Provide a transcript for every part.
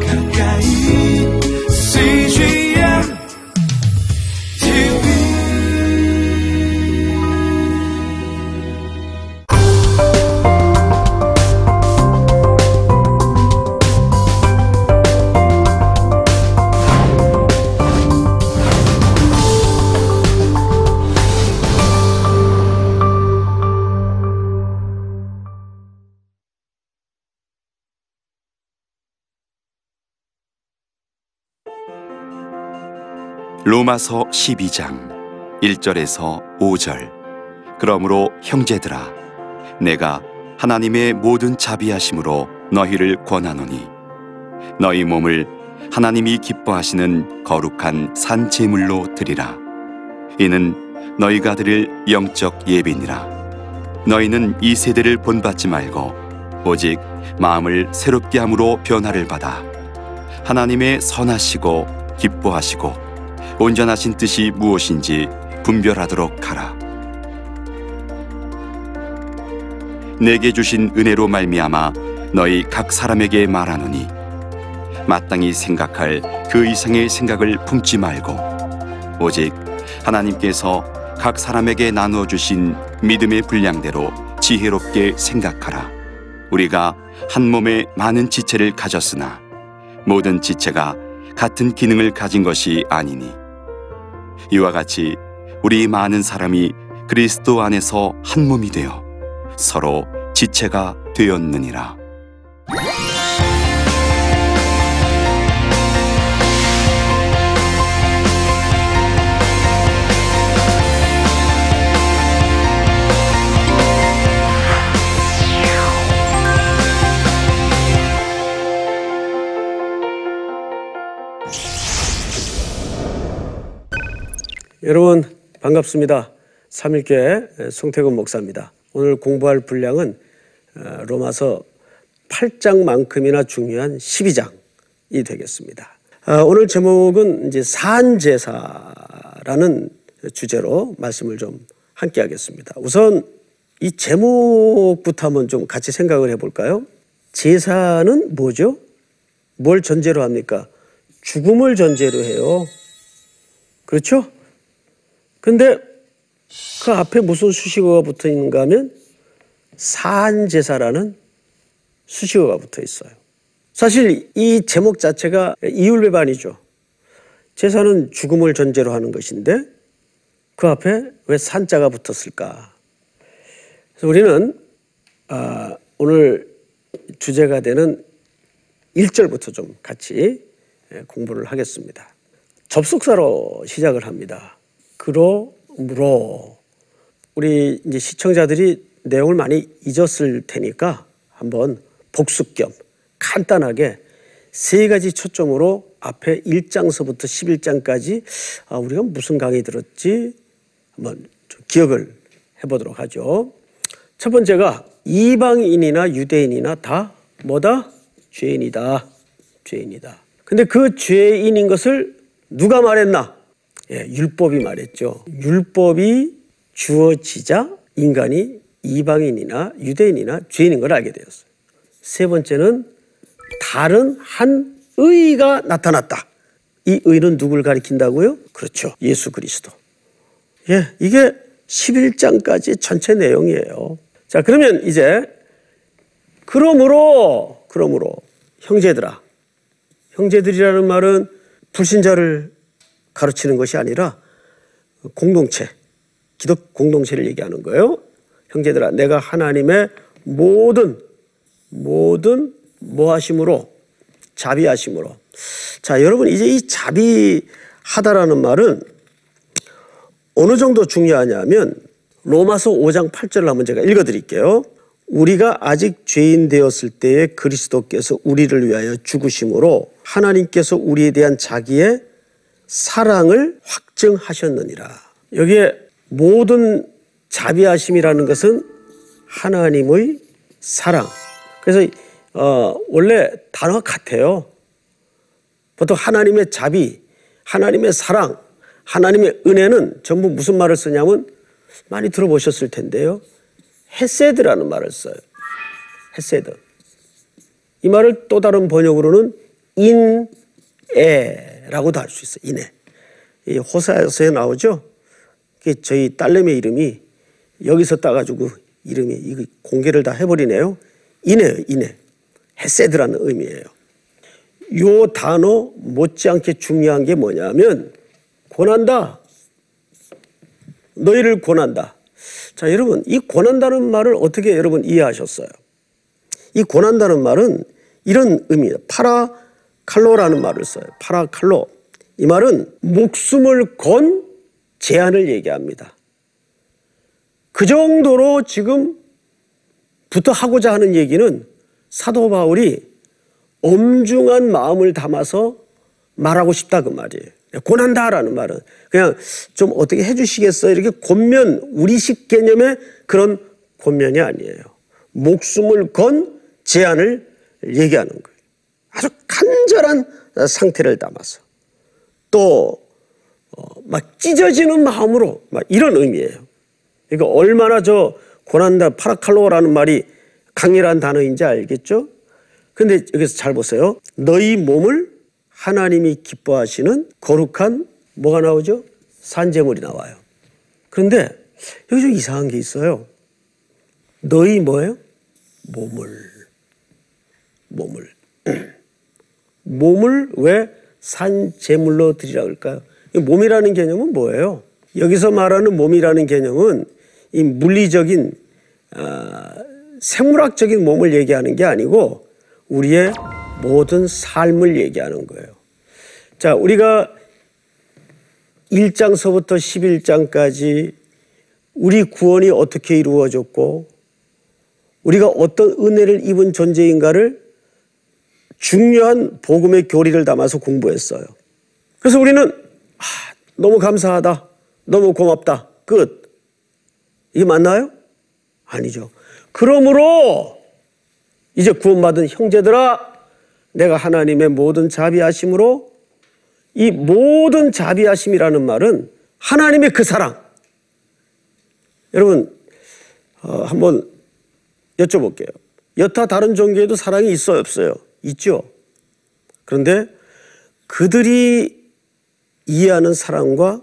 가까 로마서 12장 1절에서 5절. 그러므로 형제들아 내가 하나님의 모든 자비하심으로 너희를 권하노니 너희 몸을 하나님이 기뻐하시는 거룩한 산 제물로 드리라. 이는 너희가 드릴 영적 예배니라. 너희는 이 세대를 본받지 말고 오직 마음을 새롭게 함으로 변화를 받아 하나님의 선하시고 기뻐하시고 온전하신 뜻이 무엇인지 분별하도록 하라. 내게 주신 은혜로 말미암아 너희 각 사람에게 말하노니 마땅히 생각할 그 이상의 생각을 품지 말고 오직 하나님께서 각 사람에게 나누어 주신 믿음의 분량대로 지혜롭게 생각하라. 우리가 한 몸에 많은 지체를 가졌으나 모든 지체가 같은 기능을 가진 것이 아니니 이와 같이 우리 많은 사람이 그리스도 안에서 한 몸이 되어 서로 지체가 되었느니라. 여러분 반갑습니다. 삼일교회 송태근 목사입니다. 오늘 공부할 분량은 어, 로마서 8장만큼이나 중요한 12장이 되겠습니다. 어, 오늘 제목은 이제 산제사라는 주제로 말씀을 좀 함께 하겠습니다. 우선 이 제목부터 한번 좀 같이 생각을 해볼까요? 제사는 뭐죠? 뭘 전제로 합니까? 죽음을 전제로 해요. 그렇죠? 근데 그 앞에 무슨 수식어가 붙어 있는가 하면 산제사라는 수식어가 붙어 있어요. 사실 이 제목 자체가 이율배반이죠. 제사는 죽음을 전제로 하는 것인데 그 앞에 왜 산자가 붙었을까? 그래서 우리는 아, 오늘 주제가 되는 1절부터 좀 같이 공부를 하겠습니다. 접속사로 시작을 합니다. 그러므로 우리 이제 시청자들이 내용을 많이 잊었을 테니까 한번 복습 겸 간단하게 세 가지 초점으로 앞에 1장서부터 11장까지 아, 우리가 무슨 강의 들었지 한번 좀 기억을 해보도록 하죠. 첫 번째가 이방인이나 유대인이나 다 뭐다? 죄인이다. 죄인이다. 근데 그 죄인인 것을 누가 말했나? 예, 율법이 말했죠. 율법이 주어지자 인간이 이방인이나 유대인이나 죄인인 걸 알게 되었어요. 세 번째는 다른 한 의가 나타났다. 이 의는 누굴 가리킨다고요? 그렇죠. 예수 그리스도. 예, 이게 11장까지 전체 내용이에요. 자, 그러면 이제 그러므로 그러므로 형제들아. 형제들이라는 말은 불신자를 가르치는 것이 아니라 공동체, 기독 공동체를 얘기하는 거예요. 형제들아, 내가 하나님의 모든 모든 모하심으로 자비하심으로. 자, 여러분 이제 이 자비하다라는 말은 어느 정도 중요하냐면 로마서 5장 8절을 한번 제가 읽어 드릴게요. 우리가 아직 죄인 되었을 때에 그리스도께서 우리를 위하여 죽으심으로 하나님께서 우리에 대한 자기의 사랑을 확증하셨느니라. 여기에 모든 자비하심이라는 것은 하나님의 사랑. 그래서 어, 원래 단어가 같아요. 보통 하나님의 자비, 하나님의 사랑, 하나님의 은혜는 전부 무슨 말을 쓰냐면 많이 들어보셨을 텐데요. 헤세드라는 말을 써요. 헤세드. 이 말을 또 다른 번역으로는 인애라고도 할 수 있어요. 인애. 이 호세아에서 나오죠. 그 저희 딸내미 이름이 여기서 따가지고 이름이 공개를 다 해버리네요. 인애, 인애. 헤세드라는 의미예요. 요 단어 못지않게 중요한 게 뭐냐면 권한다. 너희를 권한다. 자, 여러분, 이 권한다는 말을 어떻게 여러분 이해하셨어요? 이 권한다는 말은 이런 의미예요. 파라 칼로라는 말을 써요. 파라 칼로. 이 말은 목숨을 건 제한을 얘기합니다. 그 정도로 지금 부터 하고자 하는 얘기는 사도 바울이 엄중한 마음을 담아서 말하고 싶다 그 말이에요. 권한다라는 말은 그냥 좀 어떻게 해주시겠어요? 이렇게 권면 우리식 개념의 그런 권면이 아니에요. 목숨을 건 제안을 얘기하는 거예요. 아주 간절한 상태를 담아서 또 막 찢어지는 마음으로 막 이런 의미예요. 그러니까 얼마나 저 고난다 파라칼로라는 말이 강렬한 단어인지 알겠죠? 근데 여기서 잘 보세요. 너희 몸을 하나님이 기뻐하시는 거룩한 뭐가 나오죠? 산재물이 나와요. 그런데 여기 좀 이상한 게 있어요. 너희 뭐예요? 몸을 몸을 몸을 왜 산재물로 드리라 그럴까요? 이 몸이라는 개념은 뭐예요? 여기서 말하는 몸이라는 개념은 이 물리적인 아, 생물학적인 몸을 얘기하는 게 아니고 우리의 모든 삶을 얘기하는 거예요. 자, 우리가 1장서부터 11장까지 우리 구원이 어떻게 이루어졌고 우리가 어떤 은혜를 입은 존재인가를 중요한 복음의 교리를 담아서 공부했어요. 그래서 우리는 아, 너무 감사하다. 너무 고맙다. 끝. 이게 맞나요? 아니죠. 그러므로 이제 구원받은 형제들아 내가 하나님의 모든 자비하심으로 이 모든 자비하심이라는 말은 하나님의 그 사랑. 여러분 어, 한번 여쭤볼게요. 여타 다른 종교에도 사랑이 있어요, 없어요? 있죠. 그런데 그들이 이해하는 사랑과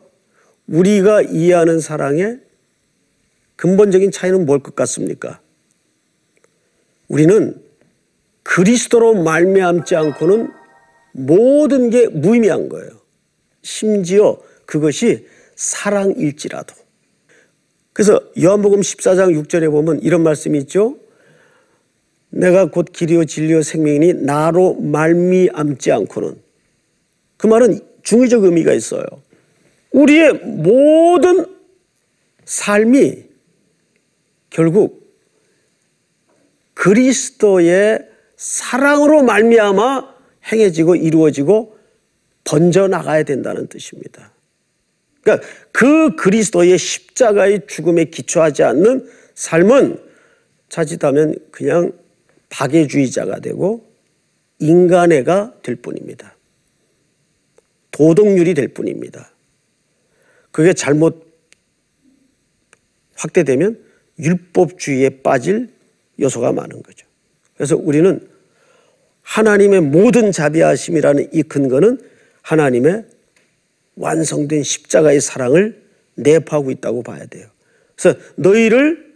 우리가 이해하는 사랑의 근본적인 차이는 뭘 것 같습니까? 우리는 그리스도로 말미암지 않고는 모든 게 무의미한 거예요. 심지어 그것이 사랑일지라도. 그래서 요한복음 14장 6절에 보면 이런 말씀이 있죠. 내가 곧 길이요 진리요 생명이니 나로 말미암지 않고는 그 말은 중의적 의미가 있어요. 우리의 모든 삶이 결국 그리스도의 사랑으로 말미암아 행해지고 이루어지고 번져 나가야 된다는 뜻입니다. 그러니까 그 그리스도의 십자가의 죽음에 기초하지 않는 삶은 자칫하면 그냥 박애주의자가 되고 인간애가 될 뿐입니다. 도덕률이 될 뿐입니다. 그게 잘못 확대되면 율법주의에 빠질 요소가 많은 거죠. 그래서 우리는 하나님의 모든 자비하심이라는 이 근거는 하나님의 완성된 십자가의 사랑을 내포하고 있다고 봐야 돼요. 그래서 너희를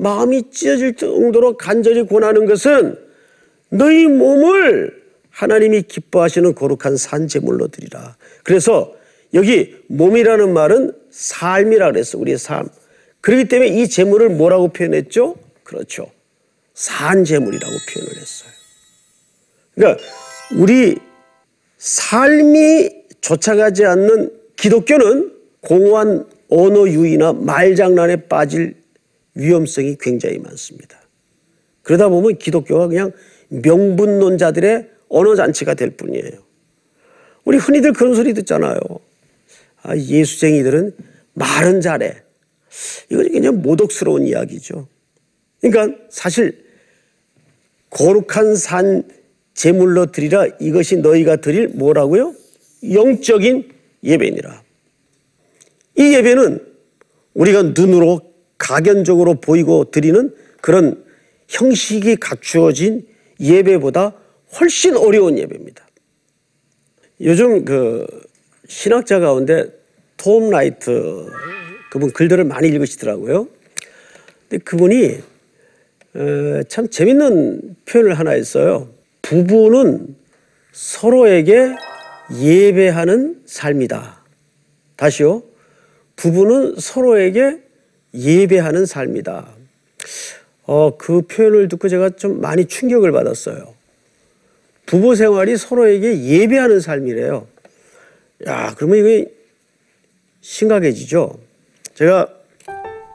마음이 찢어질 정도로 간절히 권하는 것은 너희 몸을 하나님이 기뻐하시는 거룩한 산제물로 드리라. 그래서 여기 몸이라는 말은 삶이라 그랬어. 우리의 삶. 그렇기 때문에 이 제물을 뭐라고 표현했죠? 그렇죠. 산제물이라고 표현을 했어요. 그러니까 우리 삶이 쫓아가지 않는 기독교는 공허한 언어 유희나 말장난에 빠질 위험성이 굉장히 많습니다. 그러다 보면 기독교가 그냥 명분론자들의 언어 잔치가 될 뿐이에요. 우리 흔히들 그런 소리 듣잖아요. 아, 예수쟁이들은 말은 잘해. 이거 그냥 모독스러운 이야기죠. 그러니까 사실 거룩한 산 제물로 드리라 이것이 너희가 드릴 뭐라고요? 영적인 예배니라. 이 예배는 우리가 눈으로 가견적으로 보이고 드리는 그런 형식이 갖추어진 예배보다 훨씬 어려운 예배입니다. 요즘 그 신학자 가운데 톰 라이트 그분 글들을 많이 읽으시더라고요. 근데 그분이 에, 참 재밌는 표현을 하나 했어요. 부부는 서로에게 예배하는 삶이다. 다시요. 부부는 서로에게 예배하는 삶이다. 어, 그 표현을 듣고 제가 좀 많이 충격을 받았어요. 부부 생활이 서로에게 예배하는 삶이래요. 야, 그러면 이게 심각해지죠. 제가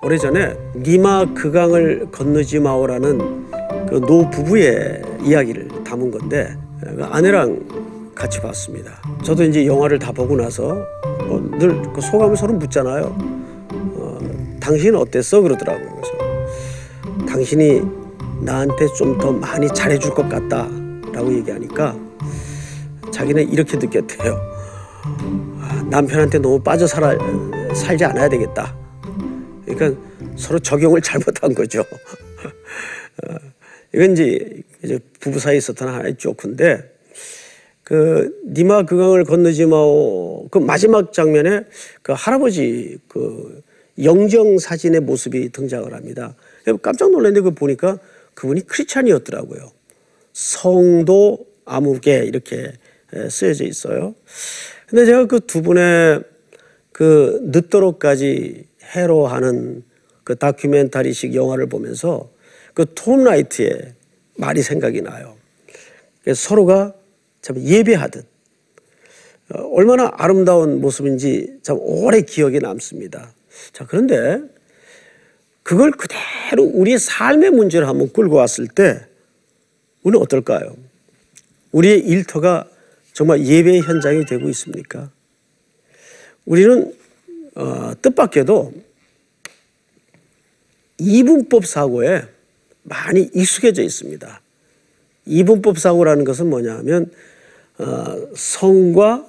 오래전에 니마 그강을 건너지 마오라는 그 노 부부의 이야기를 담은 건데 그 아내랑 같이 봤습니다. 저도 이제 영화를 다 보고 나서 어, 늘그 소감을 서로 묻잖아요. 어, 당신은 어땠어? 그러더라고요. 그래서 당신이 나한테 좀 더 많이 잘해줄 것 같다라고 얘기하니까 자기는 이렇게 느꼈대요. 아, 남편한테 너무 빠져 살아, 살지 않아야 되겠다. 그러니까 서로 적용을 잘못한 거죠. 어, 이건 이제 부부 사이에 있었던 하나의 조크인데 그 니마 그강을 건너지 마오 그 마지막 장면에 그 할아버지 그 영정 사진의 모습이 등장을 합니다. 깜짝 놀랐는데 그 보니까 그분이 크리스찬이었더라고요. 성도 아무개 이렇게 쓰여져 있어요. 근데 제가 그 두 분의 그 늦도록까지 해로하는 그 다큐멘터리식 영화를 보면서 그 톰 라이트의 말이 생각이 나요. 서로가 참 예배하듯 어, 얼마나 아름다운 모습인지 참 오래 기억에 남습니다. 자, 그런데 그걸 그대로 우리의 삶의 문제를 한번 끌고 왔을 때 우리는 어떨까요? 우리의 일터가 정말 예배의 현장이 되고 있습니까? 우리는 어, 뜻밖에도 이분법 사고에 많이 익숙해져 있습니다. 이분법 사고라는 것은 뭐냐 하면 어, 성과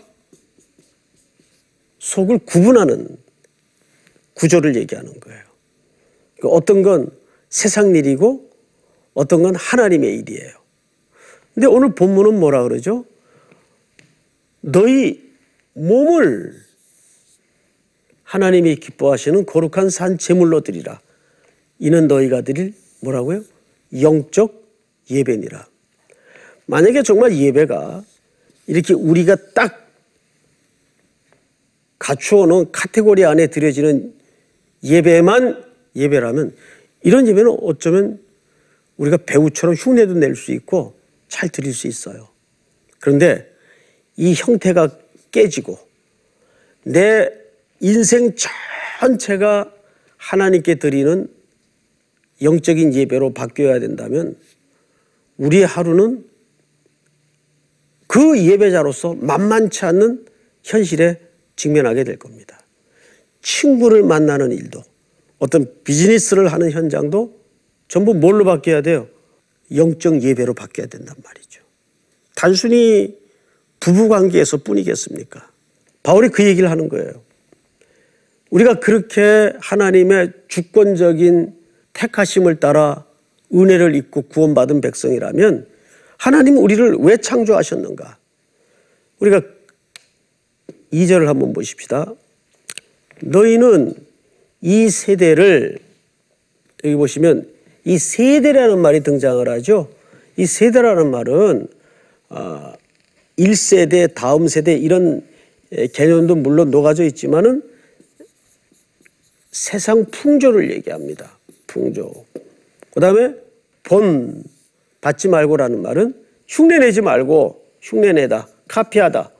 속을 구분하는 구조를 얘기하는 거예요. 그 어떤 건 세상 일이고 어떤 건 하나님의 일이에요. 근데 오늘 본문은 뭐라 그러죠? 너희 몸을 하나님이 기뻐하시는 거룩한 산 제물로 드리라. 이는 너희가 드릴 뭐라고요? 영적 예배니라. 만약에 정말 예배가 이렇게 우리가 딱 갖추어 놓은 카테고리 안에 들여지는 예배만 예배라면 이런 예배는 어쩌면 우리가 배우처럼 흉내도 낼 수 있고 잘 드릴 수 있어요. 그런데 이 형태가 깨지고 내 인생 전체가 하나님께 드리는 영적인 예배로 바뀌어야 된다면 우리의 하루는 그 예배자로서 만만치 않는 현실에 직면하게 될 겁니다. 친구를 만나는 일도 어떤 비즈니스를 하는 현장도 전부 뭘로 바뀌어야 돼요? 영적 예배로 바뀌어야 된단 말이죠. 단순히 부부 관계에서 뿐이겠습니까? 바울이 그 얘기를 하는 거예요. 우리가 그렇게 하나님의 주권적인 택하심을 따라 은혜를 입고 구원받은 백성이라면 하나님 우리를 왜 창조하셨는가? 우리가 2절을 한번 보십시다. 너희는 이 세대를 여기 보시면 이 세대라는 말이 등장을 하죠. 이 세대라는 말은 1세대, 다음 세대 이런 개념도 물론 녹아져 있지만은 세상 풍조를 얘기합니다. 풍조. 그 다음에 본 받지 말고라는 말은 흉내내지 말고 흉내내다, 카피하다.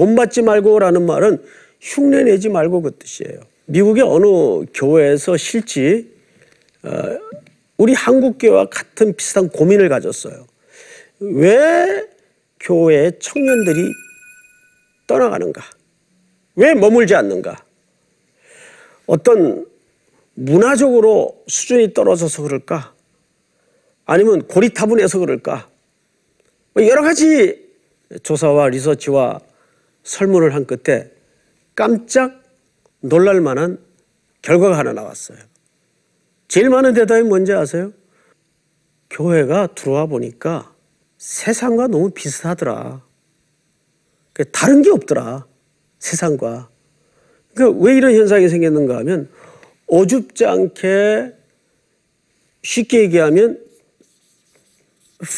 본받지 말고라는 말은 흉내 내지 말고 그 뜻이에요. 미국의 어느 교회에서 실지 어, 우리 한국 교회와 같은 비슷한 고민을 가졌어요. 왜 교회 청년들이 떠나가는가? 왜 머물지 않는가? 어떤 문화적으로 수준이 떨어져서 그럴까? 아니면 고리타분해서 그럴까? 뭐 여러 가지 조사와 리서치와 설문을 한 끝에 깜짝 놀랄 만한 결과가 하나 나왔어요. 제일 많은 대답이 뭔지 아세요? 교회가 들어와 보니까 세상과 너무 비슷하더라. 그 다른 게 없더라. 세상과. 그러니까 왜 이런 현상이 생겼는가 하면 어줍지 않게 쉽게 얘기하면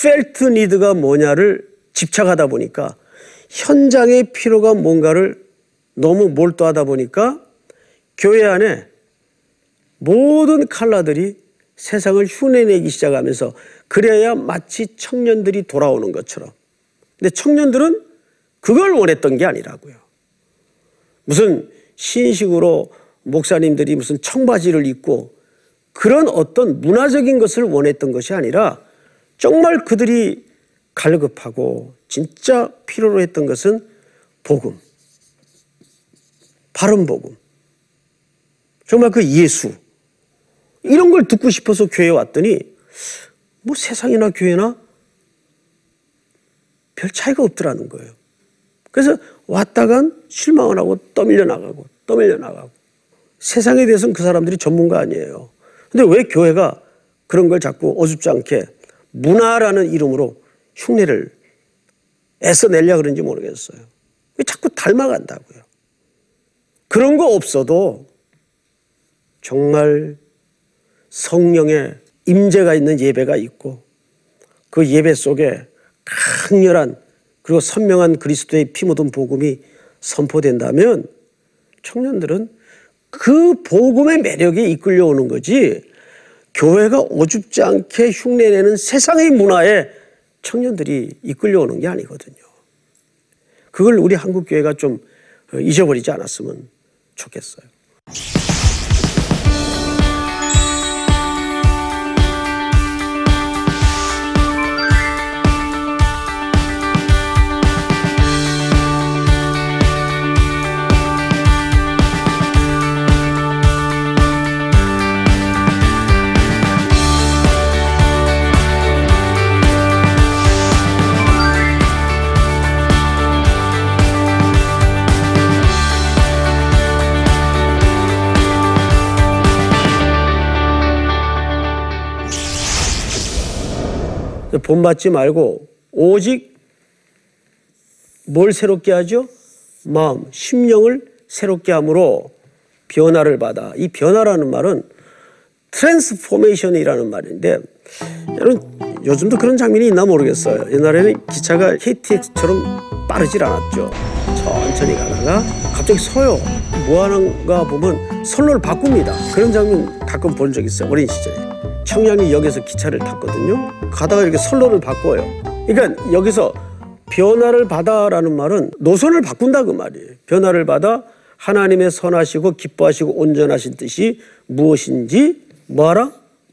펠트 니드가 뭐냐를 집착하다 보니까 현장의 필요가 뭔가를 너무 몰두하다 보니까 교회 안에 모든 칼라들이 세상을 흉내내기 시작하면서 그래야 마치 청년들이 돌아오는 것처럼. 근데 청년들은 그걸 원했던 게 아니라고요. 무슨 신식으로 목사님들이 무슨 청바지를 입고 그런 어떤 문화적인 것을 원했던 것이 아니라 정말 그들이 갈급하고 진짜 필요로 했던 것은 복음. 바른 복음. 정말 그 예수. 이런 걸 듣고 싶어서 교회에 왔더니 뭐 세상이나 교회나 별 차이가 없더라는 거예요. 그래서 왔다간 실망을 하고 떠밀려 나가고 떠밀려 나가고 세상에 대해서는 그 사람들이 전문가 아니에요. 근데 왜 교회가 그런 걸 자꾸 어줍지 않게 문화라는 이름으로 흉내를 애써 내려 그런지 모르겠어요. 왜 자꾸 닮아간다고요. 그런 거 없어도 정말 성령의 임재가 있는 예배가 있고 그 예배 속에 강렬한 그리고 선명한 그리스도의 피 묻은 복음이 선포된다면 청년들은 그 복음의 매력에 이끌려 오는 거지 교회가 어줍지 않게 흉내내는 세상의 문화에 청년들이 이끌려 오는 게 아니거든요. 그걸 우리 한국 교회가 좀 잊어버리지 않았으면 좋겠어요. 본받지 말고 오직 뭘 새롭게 하죠? 마음, 심령을 새롭게 함으로 변화를 받아. 이 변화라는 말은 transformation이라는 말인데 여러분 요즘도 그런 장면이 있나 모르겠어요. 옛날에는 기차가 KTX처럼 빠르질 않았죠. 천천히 가다가 갑자기 서요. 뭐 하는가 보면 선로를 바꿉니다. 그런 장면 가끔 본 적 있어요. 어린 시절에. 청량리 역에서 기차를 탔거든요. 가다가 이렇게 선로를 바꿔요. 그러니까 여기서 변화를 받아라는 말은 노선을 바꾼다 그 말이에요. 변화를 받아 하나님의 선하시고 기뻐하시고 온전하신 뜻이 무엇인지 뭐하라?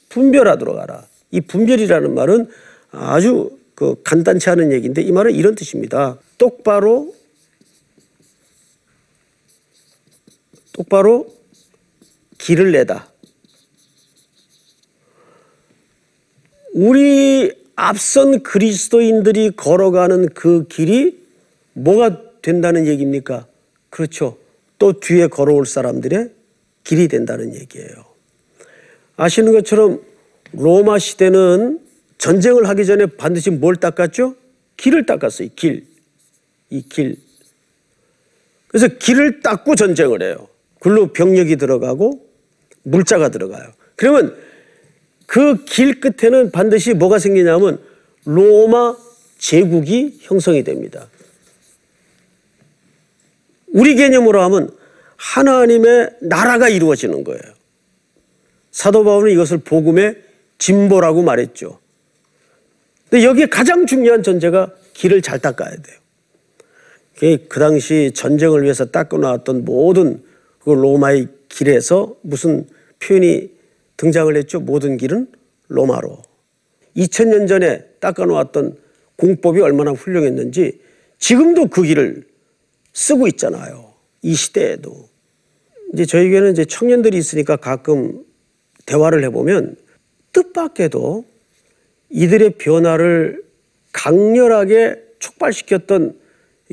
분별하도록 하라. 이 분별이라는 말은 아주 그 간단치 않은 얘기인데 이 말은 이런 뜻입니다. 똑바로 똑바로 길을 내다. 우리 앞선 그리스도인들이 걸어가는 그 길이 뭐가 된다는 얘기입니까? 그렇죠. 또 뒤에 걸어올 사람들의 길이 된다는 얘기예요. 아시는 것처럼 로마 시대는 전쟁을 하기 전에 반드시 뭘 닦았죠? 길을 닦았어요. 길. 이 길. 그래서 길을 닦고 전쟁을 해요. 글로 병력이 들어가고 물자가 들어가요. 그러면 그 길 끝에는 반드시 뭐가 생기냐면 로마 제국이 형성이 됩니다. 우리 개념으로 하면 하나님의 나라가 이루어지는 거예요. 사도 바울은 이것을 복음의 진보라고 말했죠. 근데 여기에 가장 중요한 전제가 길을 잘 닦아야 돼요. 그 당시 전쟁을 위해서 닦아 나왔던 모든 그 로마의 길에서 무슨 표현이 등장을 했죠. 모든 길은 로마로. 2000년 전에 닦아 놓았던 공법이 얼마나 훌륭했는지 지금도 그 길을 쓰고 있잖아요. 이 시대에도. 이제 저희에게는 이제 청년들이 있으니까 가끔 대화를 해보면 뜻밖에도 이들의 변화를 강렬하게 촉발시켰던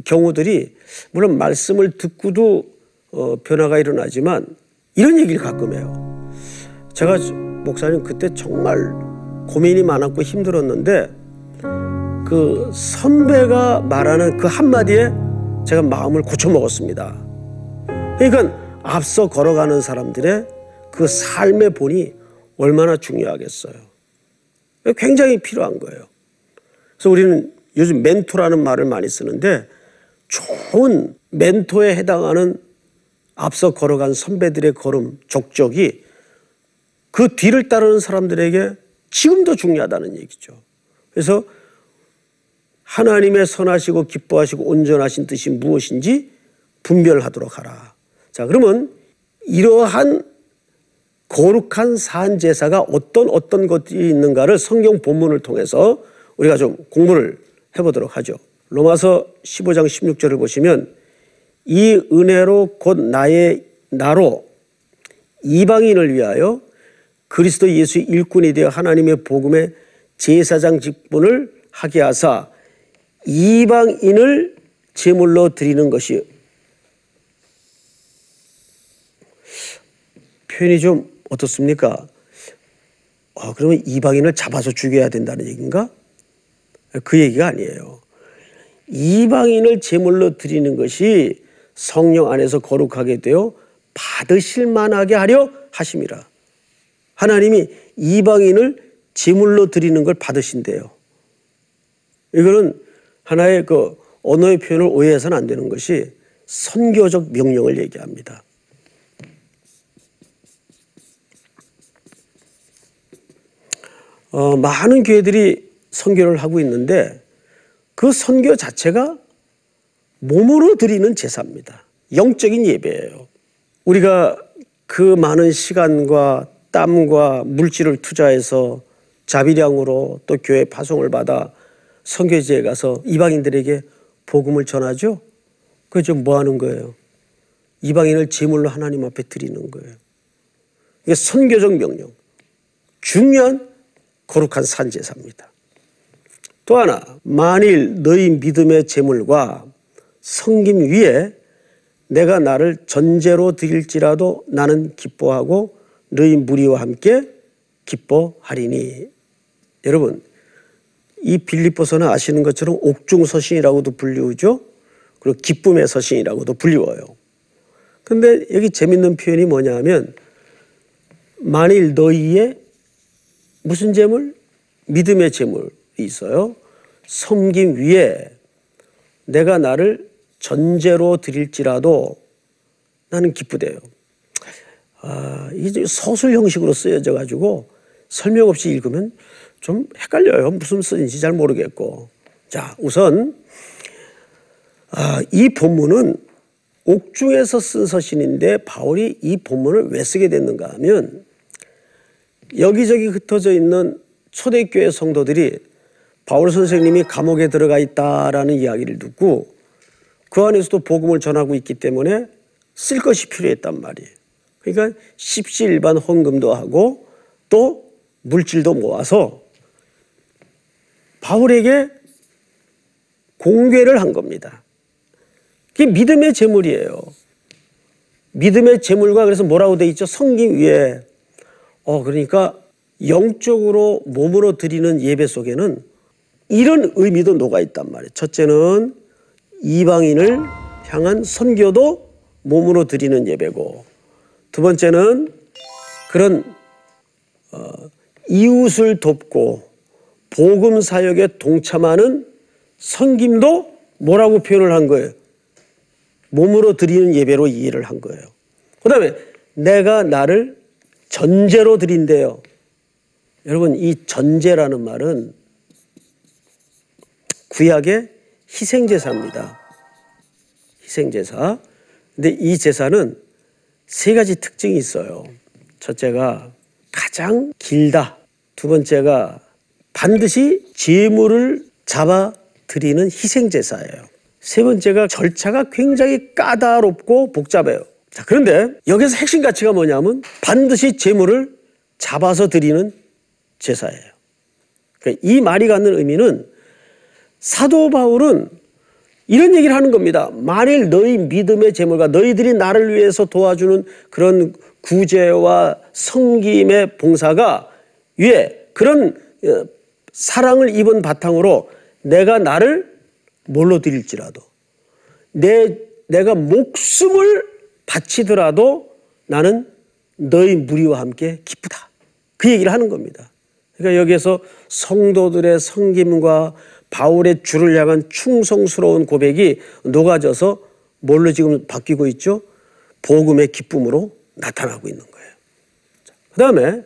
경우들이 물론 말씀을 듣고도 어, 변화가 일어나지만 이런 얘기를 가끔 해요. 제가 목사님 그때 정말 고민이 많았고 힘들었는데 그 선배가 말하는 그 한마디에 제가 마음을 고쳐 먹었습니다. 그러니까 앞서 걸어가는 사람들의 그 삶의 본이 얼마나 중요하겠어요. 굉장히 필요한 거예요. 그래서 우리는 요즘 멘토라는 말을 많이 쓰는데 좋은 멘토에 해당하는 앞서 걸어간 선배들의 걸음, 족적이 그 뒤를 따르는 사람들에게 지금도 중요하다는 얘기죠. 그래서 하나님의 선하시고 기뻐하시고 온전하신 뜻이 무엇인지 분별하도록 하라. 자, 그러면 이러한 거룩한 산 제사가 어떤 어떤 것들이 있는가를 성경 본문을 통해서 우리가 좀 공부를 해보도록 하죠. 로마서 15장 16절을 보시면 이 은혜로 곧 나의 나로 이방인을 위하여 그리스도 예수의 일꾼이 되어 하나님의 복음의 제사장 직분을 하게 하사 이방인을 제물로 드리는 것이 표현이 좀 어떻습니까? 아, 그러면 이방인을 잡아서 죽여야 된다는 얘기인가? 그 얘기가 아니에요. 이방인을 제물로 드리는 것이 성령 안에서 거룩하게 되어 받으실 만하게 하려 하심이라. 하나님이 이방인을 제물로 드리는 걸 받으신대요. 이거는 하나의 그 언어의 표현을 오해해서는 안 되는 것이 선교적 명령을 얘기합니다. 어, 많은 교회들이 선교를 하고 있는데 그 선교 자체가 몸으로 드리는 제사입니다. 영적인 예배예요. 우리가 그 많은 시간과 땀과 물질을 투자해서 자비량으로 또 교회 파송을 받아 선교지에 가서 이방인들에게 복음을 전하죠. 그죠? 뭐 하는 거예요? 이방인을 제물로 하나님 앞에 드리는 거예요. 이게 선교적 명령. 중요한 거룩한 산제사입니다. 또 하나, 만일 너희 믿음의 제물과 성김 위에 내가 나를 전제로 드릴지라도 나는 기뻐하고 너희 무리와 함께 기뻐하리니. 여러분, 이 빌립보서는 아시는 것처럼 옥중 서신이라고도 불리우죠. 그리고 기쁨의 서신이라고도 불리워요. 근데 여기 재밌는 표현이 뭐냐면 만일 너희의 무슨 재물? 믿음의 재물이 있어요. 섬김 위에 내가 나를 전제로 드릴지라도 나는 기쁘대요. 아, 이게 서술 형식으로 쓰여져 가지고 설명 없이 읽으면 좀 헷갈려요. 무슨 쓰인지 잘 모르겠고. 자, 우선 아, 이 본문은 옥중에서 쓴 서신인데 바울이 이 본문을 왜 쓰게 됐는가 하면 여기저기 흩어져 있는 초대교회 성도들이 바울 선생님이 감옥에 들어가 있다라는 이야기를 듣고 그 안에서도 복음을 전하고 있기 때문에 쓸 것이 필요했단 말이에요. 그러니까 십시일반 헌금도 하고 또 물질도 모아서 바울에게 공개를 한 겁니다. 그게 믿음의 제물이에요. 믿음의 제물과 그래서 뭐라고 돼 있죠? 성김 위에. 어, 그러니까 영적으로 몸으로 드리는 예배 속에는 이런 의미도 녹아 있단 말이에요. 첫째는 이방인을 향한 선교도 몸으로 드리는 예배고, 두 번째는 그런 어, 이웃을 돕고 복음 사역에 동참하는 선김도 뭐라고 표현을 한 거예요? 몸으로 드리는 예배로 이해를 한 거예요. 그 다음에 내가 나를 전제로 드린대요. 여러분, 이 전제라는 말은 구약의 희생제사입니다. 희생제사. 근데 이 제사는 세 가지 특징이 있어요. 첫째가 가장 길다. 두 번째가 반드시 제물을 잡아 드리는 희생 제사예요. 세 번째가 절차가 굉장히 까다롭고 복잡해요. 자, 그런데 여기서 핵심 가치가 뭐냐면 반드시 제물을 잡아서 드리는 제사예요. 그러니까 이 말이 갖는 의미는 사도 바울은 이런 얘기를 하는 겁니다. 만일 너희 믿음의 제물과 너희들이 나를 위해서 도와주는 그런 구제와 성김의 봉사가 위에 그런 어, 사랑을 입은 바탕으로 내가 나를 뭘로 드릴지라도 내 내가 목숨을 바치더라도 나는 너희 무리와 함께 기쁘다. 그 얘기를 하는 겁니다. 그러니까 여기에서 성도들의 성김과 바울의 주를 향한 충성스러운 고백이 녹아져서 뭘로 지금 바뀌고 있죠? 복음의 기쁨으로 나타나고 있는 거예요. 그 다음에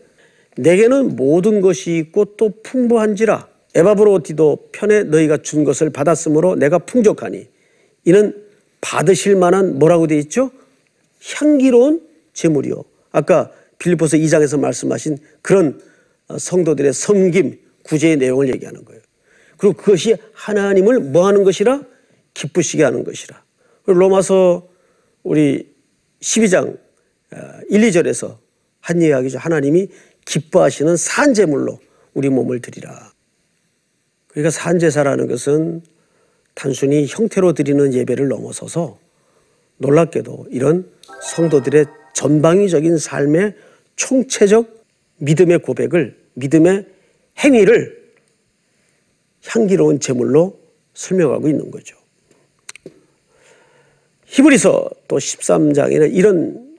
내게는 모든 것이 있고 또 풍부한지라 에바브로티도 편에 너희가 준 것을 받았으므로 내가 풍족하니 이는 받으실 만한 뭐라고 돼 있죠? 향기로운 제물이요. 아까 빌립보서 2장에서 말씀하신 그런 어, 성도들의 섬김 구제의 내용을 얘기하는 거예요. 그리고 그것이 하나님을 뭐 하는 것이라 기쁘시게 하는 것이라. 로마서 우리 12장 1, 2절에서 한 이야기죠. 하나님이 기뻐하시는 산제물로 우리 몸을 드리라. 그러니까 산제사라는 것은 단순히 형태로 드리는 예배를 넘어서서 놀랍게도 이런 성도들의 전방위적인 삶의 총체적 믿음의 고백을 믿음의 행위를 향기로운 제물로 설명하고 있는 거죠. 히브리서 또 13장에는 이런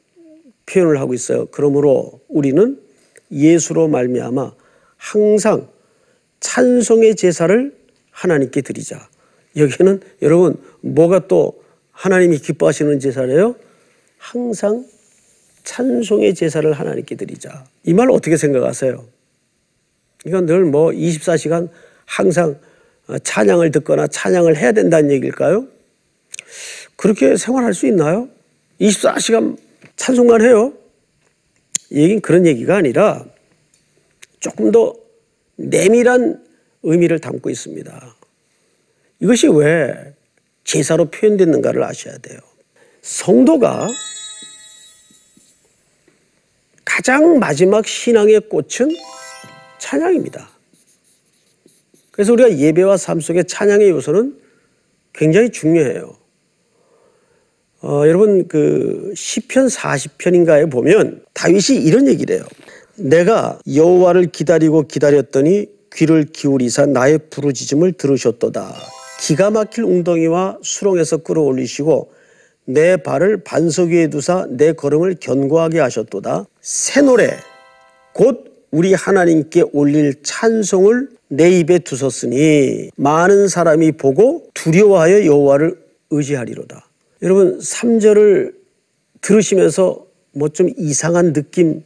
표현을 하고 있어요. 그러므로 우리는 예수로 말미암아 항상 찬송의 제사를 하나님께 드리자. 여기는 여러분 뭐가 또 하나님이 기뻐하시는 제사래요? 항상 찬송의 제사를 하나님께 드리자. 이 말 어떻게 생각하세요? 이건 늘 뭐 24시간 항상 찬양을 듣거나 찬양을 해야 된다는 얘기일까요? 그렇게 생활할 수 있나요? 24시간 찬송만 해요? 얘긴 그런 얘기가 아니라 조금 더 내밀한 의미를 담고 있습니다. 이것이 왜 제사로 표현됐는가를 아셔야 돼요. 성도가 가장 마지막 신앙의 꽃은 찬양입니다. 그래서 우리가 예배와 삶 속의 찬양의 요소는 굉장히 중요해요. 어, 여러분 그 시편 40편인가에 보면 다윗이 이런 얘기를 해요. 내가 여호와를 기다리고 기다렸더니 귀를 기울이사 나의 부르짖음을 들으셨도다. 기가 막힐 웅덩이와 수렁에서 끌어올리시고 내 발을 반석 위에 두사 내 걸음을 견고하게 하셨도다. 새 노래 곧 우리 하나님께 올릴 찬송을 내 입에 두셨으니 많은 사람이 보고 두려워하여 여호와를 의지하리로다. 여러분 3절을 들으시면서 뭐 좀 이상한 느낌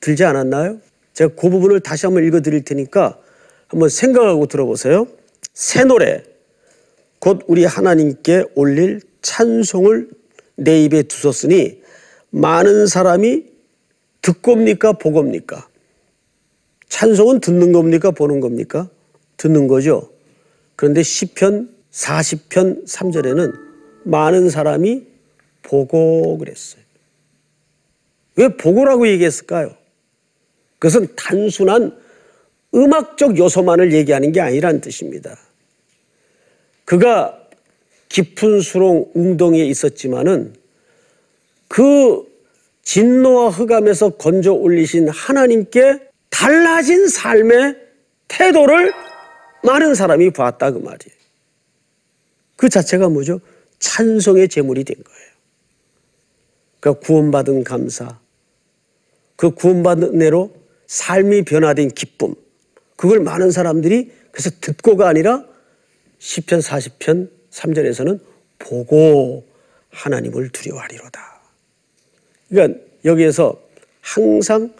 들지 않았나요? 제가 그 부분을 다시 한번 읽어 드릴 테니까 한번 생각하고 들어보세요. 새 노래 곧 우리 하나님께 올릴 찬송을 내 입에 두셨으니 많은 사람이 듣고입니까 보고입니까? 찬송은 듣는 겁니까 보는 겁니까? 듣는 거죠. 그런데 시편 40편 3절에는 많은 사람이 보고 그랬어요. 왜 보고라고 얘기했을까요? 그것은 단순한 음악적 요소만을 얘기하는 게 아니라는 뜻입니다. 그가 깊은 수렁 웅덩이에 있었지만은 그 진노와 흑암에서 건져 올리신 하나님께 달라진 삶의 태도를 많은 사람이 봤다 그 말이에요. 그 자체가 뭐죠? 찬송의 제물이 된 거예요. 그러니까 구원받은 감사, 그 구원받은 은혜로 삶이 변화된 기쁨, 그걸 많은 사람들이 그래서 듣고가 아니라 10편 40편 3절에서는 보고 하나님을 두려워하리로다. 그러니까 여기에서 항상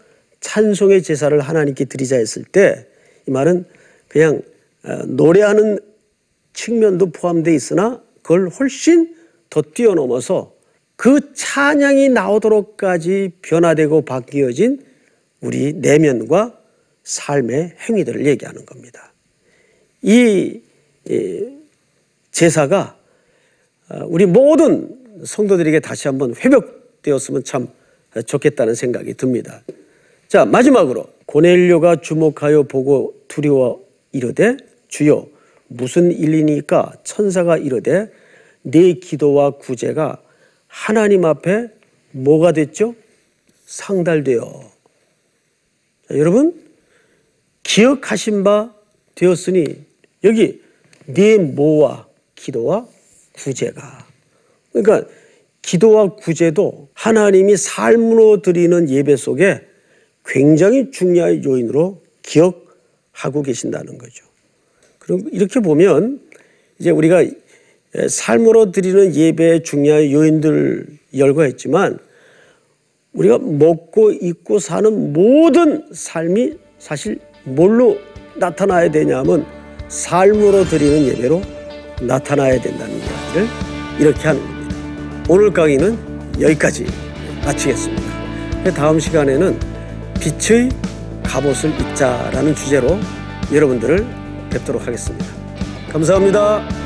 찬송의 제사를 하나님께 드리자 했을 때 이 말은 그냥 어, 노래하는 측면도 포함되어 있으나 그걸 훨씬 더 뛰어넘어서 그 찬양이 나오도록까지 변화되고 바뀌어진 우리 내면과 삶의 행위들을 얘기하는 겁니다. 이 제사가 어, 우리 모든 성도들에게 다시 한번 회복되었으면 참 좋겠다는 생각이 듭니다. 자, 마지막으로 고넬료가 주목하여 보고 두려워 이르되 주여 무슨 일이니까 천사가 이르되 네 기도와 구제가 하나님 앞에 뭐가 됐죠? 상달되어. 자, 여러분 기억하신 바 되었으니 여기 네 모와 기도와 구제가. 그러니까 기도와 구제도 하나님이 삶으로 드리는 예배 속에 굉장히 중요한 요인으로 기억하고 계신다는 거죠. 그럼 이렇게 보면 이제 우리가 삶으로 드리는 예배의 중요한 요인들 열거했지만 우리가 먹고 입고 사는 모든 삶이 사실 뭘로 나타나야 되냐면 삶으로 드리는 예배로 나타나야 된다는 이야기를 이렇게 하는 겁니다. 오늘 강의는 여기까지 마치겠습니다. 다음 시간에는 빛의 갑옷을 입자라는 주제로 여러분들을 뵙도록 하겠습니다. 감사합니다.